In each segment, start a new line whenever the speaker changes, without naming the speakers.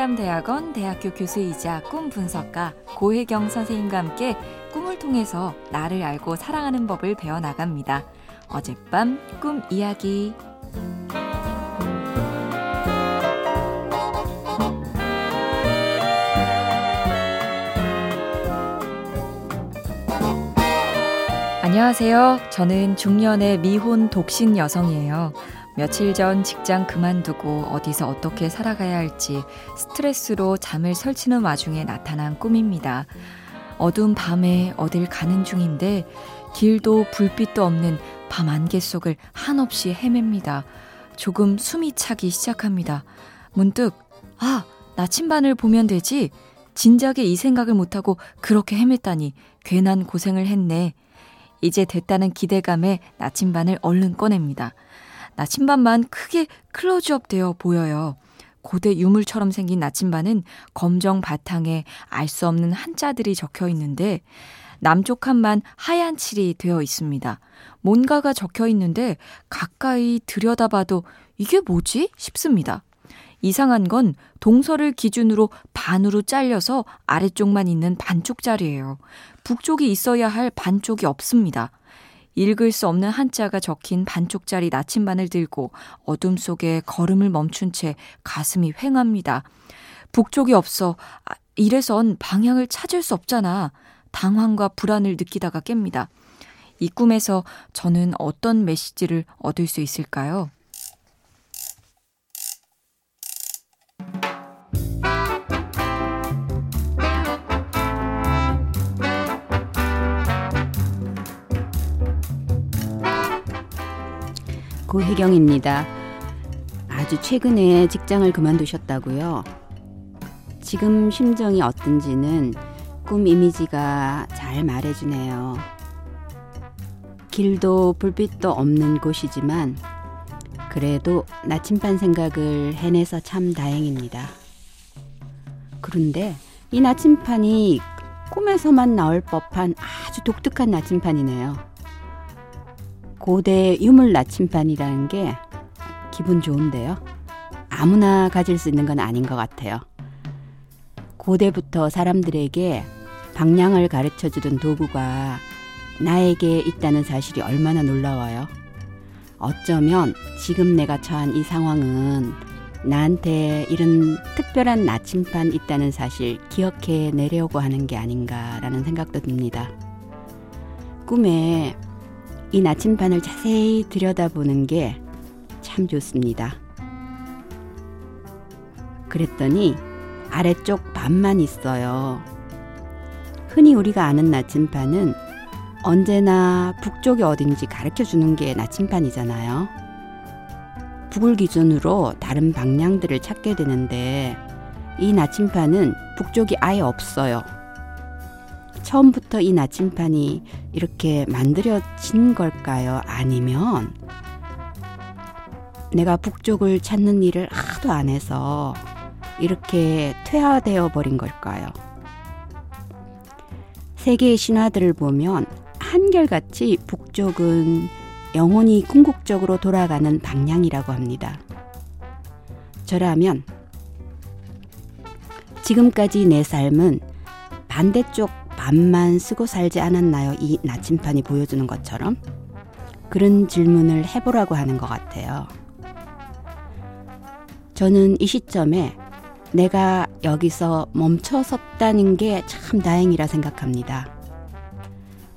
꿈상담대학원 대학교 교수이자 꿈 분석가 고혜경 선생님과 함께 꿈을 통해서 나를 알고 사랑하는 법을 배워나갑니다. 어젯밤 꿈 이야기. 안녕하세요. 저는 중년의 미혼 독신 여성이에요. 며칠 전 직장 그만두고 어디서 어떻게 살아가야 할지 스트레스로 잠을 설치는 와중에 나타난 꿈입니다. 어두운 밤에 어딜 가는 중인데 길도 불빛도 없는 밤 안개 속을 한없이 헤맵니다. 조금 숨이 차기 시작합니다. 문득, 아, 나침반을 보면 되지? 진작에 이 생각을 못하고 그렇게 헤맸다니 괜한 고생을 했네. 이제 됐다는 기대감에 나침반을 얼른 꺼냅니다. 나침반만 크게 클로즈업 되어 보여요. 고대 유물처럼 생긴 나침반은 검정 바탕에 알 수 없는 한자들이 적혀 있는데 남쪽 칸만 하얀 칠이 되어 있습니다. 뭔가가 적혀 있는데 가까이 들여다봐도 이게 뭐지? 싶습니다. 이상한 건 동서를 기준으로 반으로 잘려서 아래쪽만 있는 반쪽짜리예요. 북쪽이 있어야 할 반쪽이 없습니다. 읽을 수 없는 한자가 적힌 반쪽짜리 나침반을 들고 어둠 속에 걸음을 멈춘 채 가슴이 횡합니다. 북쪽이 없어. 아, 이래선 방향을 찾을 수 없잖아. 당황과 불안을 느끼다가 깹니다. 이 꿈에서 저는 어떤 메시지를 얻을 수 있을까요?
고혜경입니다. 아주 최근에 직장을 그만두셨다고요? 지금 심정이 어떤지는 꿈 이미지가 잘 말해주네요. 길도 불빛도 없는 곳이지만 그래도 나침반 생각을 해내서 참 다행입니다. 그런데 이 나침판이 꿈에서만 나올 법한 아주 독특한 나침판이네요. 고대 유물 나침반이라는 게 기분 좋은데요. 아무나 가질 수 있는 건 아닌 것 같아요. 고대부터 사람들에게 방향을 가르쳐 주던 도구가 나에게 있다는 사실이 얼마나 놀라워요. 어쩌면 지금 내가 처한 이 상황은 나한테 이런 특별한 나침반 있다는 사실 기억해 내려고 하는 게 아닌가라는 생각도 듭니다. 꿈에 이 나침반을 자세히 들여다보는 게 참 좋습니다. 그랬더니 아래쪽 반만 있어요. 흔히 우리가 아는 나침반은 언제나 북쪽이 어딘지 가르쳐 주는 게 나침반이잖아요. 북을 기준으로 다른 방향들을 찾게 되는데 이 나침반은 북쪽이 아예 없어요. 처음부터 이 나침판이 이렇게 만들어진 걸까요? 아니면 내가 북쪽을 찾는 일을 하도 안 해서 이렇게 퇴화되어 버린 걸까요? 세계의 신화들을 보면 한결같이 북쪽은 영혼이 궁극적으로 돌아가는 방향이라고 합니다. 저라면 지금까지 내 삶은 반대쪽 밥만 쓰고 살지 않았나요? 이 나침판이 보여주는 것처럼 그런 질문을 해보라고 하는 것 같아요. 저는 이 시점에 내가 여기서 멈춰 섰다는 게 참 다행이라 생각합니다.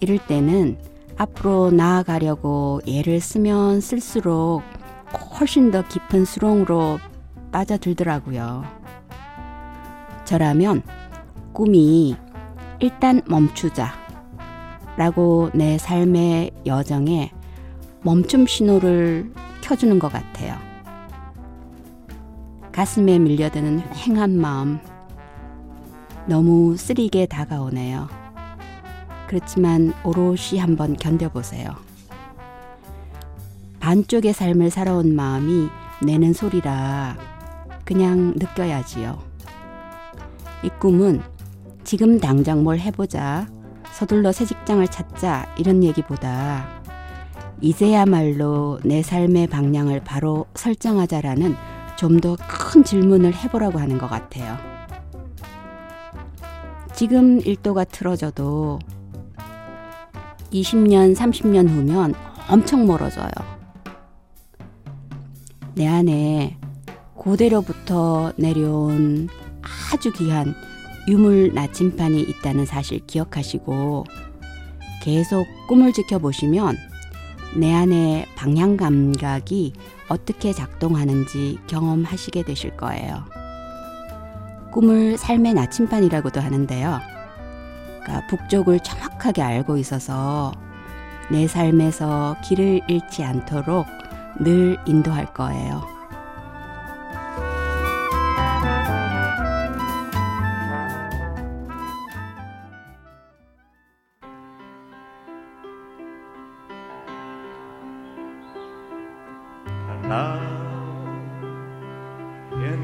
이럴 때는 앞으로 나아가려고 예를 쓰면 쓸수록 훨씬 더 깊은 수렁으로 빠져들더라고요. 저라면 꿈이 일단 멈추자. 라고 내 삶의 여정에 멈춤 신호를 켜주는 것 같아요. 가슴에 밀려드는 행한 마음. 너무 쓰리게 다가오네요. 그렇지만 오롯이 한번 견뎌보세요. 반쪽의 삶을 살아온 마음이 내는 소리라 그냥 느껴야지요. 이 꿈은 지금 당장 뭘 해보자. 서둘러 새 직장을 찾자. 이런 얘기보다 이제야말로 내 삶의 방향을 바로 설정하자라는 좀 더 큰 질문을 해보라고 하는 것 같아요. 지금 일도가 틀어져도 20년, 30년 후면 엄청 멀어져요. 내 안에 고대로부터 내려온 아주 귀한 유물 나침판이 있다는 사실 기억하시고 계속 꿈을 지켜보시면 내 안에 방향 감각이 어떻게 작동하는지 경험하시게 되실 거예요. 꿈을 삶의 나침판이라고도 하는데요. 그러니까 북쪽을 정확하게 알고 있어서 내 삶에서 길을 잃지 않도록 늘 인도할 거예요.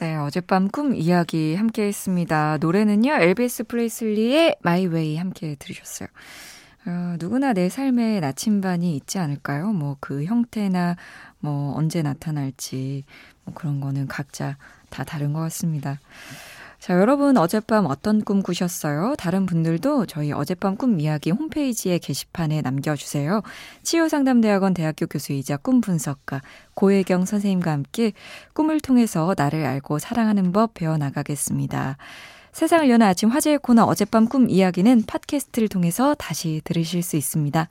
네, 어젯밤 꿈 이야기 함께 했습니다. 노래는요, 엘비스 플레이슬리의 마이 웨이 함께 들으셨어요. 어, 누구나 내 삶에 나침반이 있지 않을까요? 뭐 그 형태나 뭐 언제 나타날지 뭐 그런 거는 각자 다 다른 것 같습니다. 자, 여러분 어젯밤 어떤 꿈 꾸셨어요? 다른 분들도 저희 어젯밤 꿈 이야기 홈페이지에 게시판에 남겨주세요. 치유상담대학원 대학교 교수이자 꿈 분석가 고혜경 선생님과 함께 꿈을 통해서 나를 알고 사랑하는 법 배워나가겠습니다. 세상을 여는 아침 화제의 코너 어젯밤 꿈 이야기는 팟캐스트를 통해서 다시 들으실 수 있습니다.